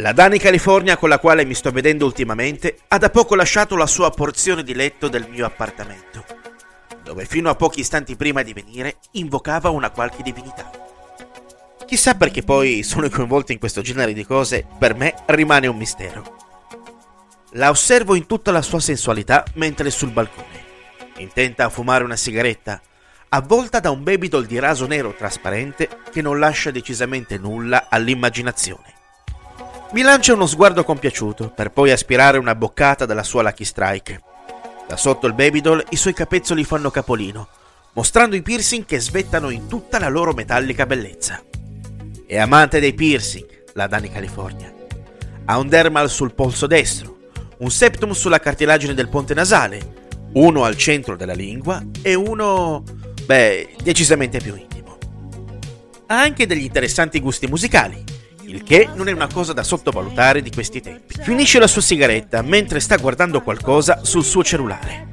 La Dani California con la quale mi sto vedendo ultimamente ha da poco lasciato la sua porzione di letto del mio appartamento, dove fino a pochi istanti prima di venire invocava una qualche divinità. Chissà perché poi sono coinvolto in questo genere di cose, per me rimane un mistero. La osservo in tutta la sua sensualità mentre è sul balcone, intenta a fumare una sigaretta, avvolta da un babydoll di raso nero trasparente che non lascia decisamente nulla all'immaginazione. Mi lancia uno sguardo compiaciuto per poi aspirare una boccata dalla sua Lucky Strike. Da sotto il babydoll i suoi capezzoli fanno capolino, mostrando i piercing che svettano in tutta la loro metallica bellezza. È amante dei piercing, la Dani California. Ha un dermal sul polso destro, un septum sulla cartilagine del ponte nasale, uno al centro della lingua e uno, beh, decisamente più intimo. Ha anche degli interessanti gusti musicali il che non è una cosa da sottovalutare di questi tempi. Finisce la sua sigaretta mentre sta guardando qualcosa sul suo cellulare.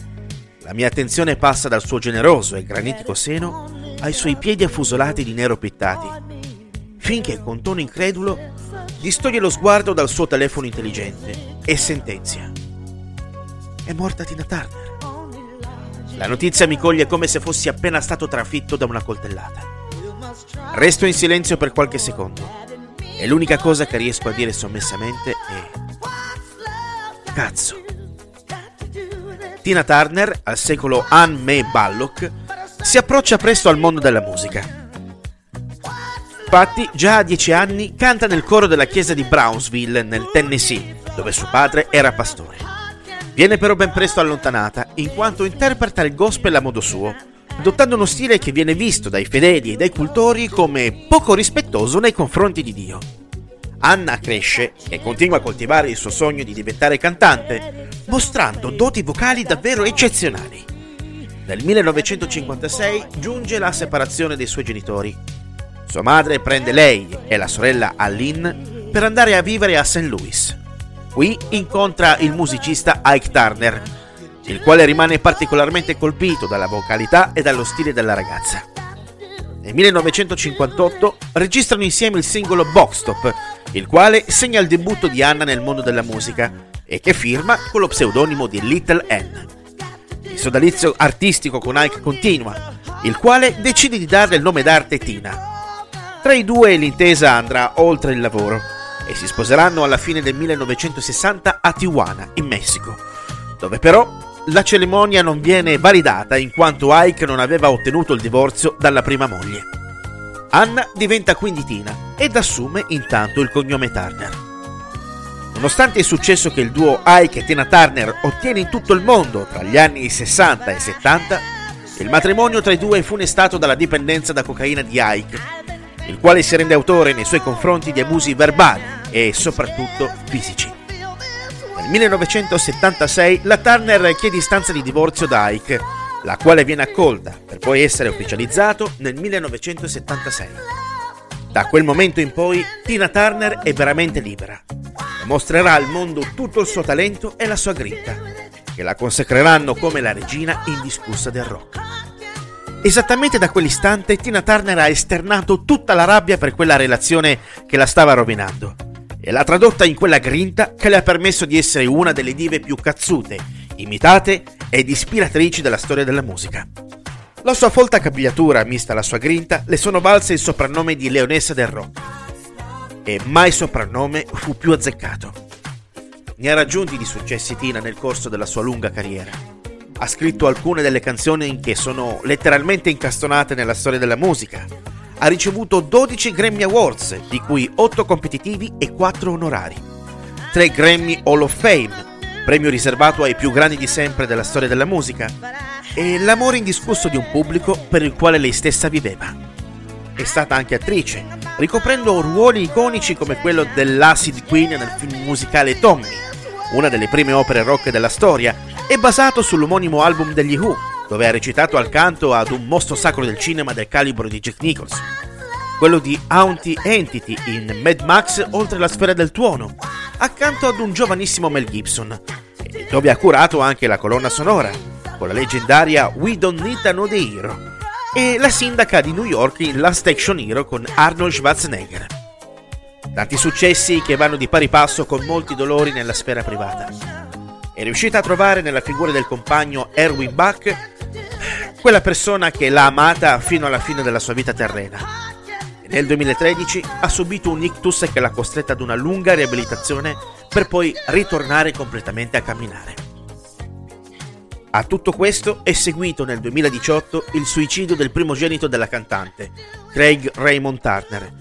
La mia attenzione passa dal suo generoso e granitico seno ai suoi piedi affusolati di nero pittati, finché con tono incredulo distoglie lo sguardo dal suo telefono intelligente e sentenzia. È morta Tina Turner. La notizia mi coglie come se fossi appena stato trafitto da una coltellata. Resto in silenzio per qualche secondo e l'unica cosa che riesco a dire sommessamente è... Cazzo. Tina Turner, al secolo Anne May Ballock, si approccia presto al mondo della musica. Infatti, già a dieci anni canta nel coro della chiesa di Brownsville, nel Tennessee, dove suo padre era pastore. Viene però ben presto allontanata, in quanto interpreta il gospel a modo suo, adottando uno stile che viene visto dai fedeli e dai cultori come poco rispettoso nei confronti di Dio. Anna cresce e continua a coltivare il suo sogno di diventare cantante, mostrando doti vocali davvero eccezionali. Nel 1956 giunge la separazione dei suoi genitori. Sua madre prende lei e la sorella Allyn per andare a vivere a St. Louis. Qui incontra il musicista Ike Turner, il quale rimane particolarmente colpito dalla vocalità e dallo stile della ragazza. Nel 1958 registrano insieme il singolo Box Stop, il quale segna il debutto di Anna nel mondo della musica e che firma con lo pseudonimo di Little N. Il sodalizio artistico con Ike continua, il quale decide di darle il nome d'arte Tina. Tra i due l'intesa andrà oltre il lavoro e si sposeranno alla fine del 1960 a Tijuana, in Messico, dove però la cerimonia non viene validata in quanto Ike non aveva ottenuto il divorzio dalla prima moglie. Anna diventa quindi Tina ed assume intanto il cognome Turner. Nonostante il successo che il duo Ike e Tina Turner ottiene in tutto il mondo tra gli anni 60 e 70, il matrimonio tra i due è funestato dalla dipendenza da cocaina di Ike, il quale si rende autore nei suoi confronti di abusi verbali e soprattutto fisici. Nel 1976 la Turner chiede istanza di divorzio da Ike, la quale viene accolta per poi essere ufficializzato nel 1976. Da quel momento in poi Tina Turner è veramente libera mostrerà al mondo tutto il suo talento e la sua grinta, che la consacreranno come la regina indiscussa del rock. Esattamente da quell'istante Tina Turner ha esternato tutta la rabbia per quella relazione che la stava rovinando e l'ha tradotta in quella grinta che le ha permesso di essere una delle dive più cazzute, imitate ed ispiratrici della storia della musica. La sua folta capigliatura, mista alla sua grinta, le sono valse il soprannome di Leonessa del Rock. E mai soprannome fu più azzeccato. Ne ha raggiunti di successi Tina nel corso della sua lunga carriera. Ha scritto alcune delle canzoni che sono letteralmente incastonate nella storia della musica, ha ricevuto 12 Grammy Awards, di cui 8 competitivi e 4 onorari. 3 Grammy Hall of Fame, premio riservato ai più grandi di sempre della storia della musica, e l'amore indiscusso di un pubblico per il quale lei stessa viveva. È stata anche attrice, ricoprendo ruoli iconici come quello dell'Acid Queen nel film musicale Tommy, una delle prime opere rock della storia, e basato sull'omonimo album degli Who, dove ha recitato al canto ad un mostro sacro del cinema del calibro di Jack Nicholson. Quello di Auntie Entity in Mad Max oltre la sfera del tuono, accanto ad un giovanissimo Mel Gibson, dove ha curato anche la colonna sonora, con la leggendaria We Don't Need Know the Hero, e la sindaca di New York in Last Action Hero con Arnold Schwarzenegger. Tanti successi che vanno di pari passo con molti dolori nella sfera privata. È riuscita a trovare nella figura del compagno Erwin Bach quella persona che l'ha amata fino alla fine della sua vita terrena. nel 2013 ha subito un ictus che l'ha costretta ad una lunga riabilitazione per poi ritornare completamente a camminare. A tutto questo è seguito nel 2018 il suicidio del primogenito della cantante, Craig Raymond Turner,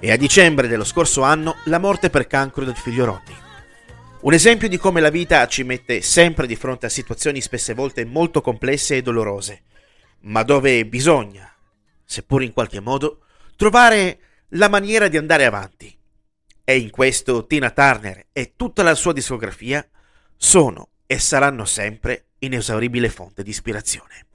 e a dicembre dello scorso anno la morte per cancro del figlio Ronnie. Un esempio di come la vita ci mette sempre di fronte a situazioni spesse volte molto complesse e dolorose, ma dove bisogna, seppur in qualche modo, trovare la maniera di andare avanti. E in questo Tina Turner e tutta la sua discografia sono e saranno sempre inesauribile fonte di ispirazione.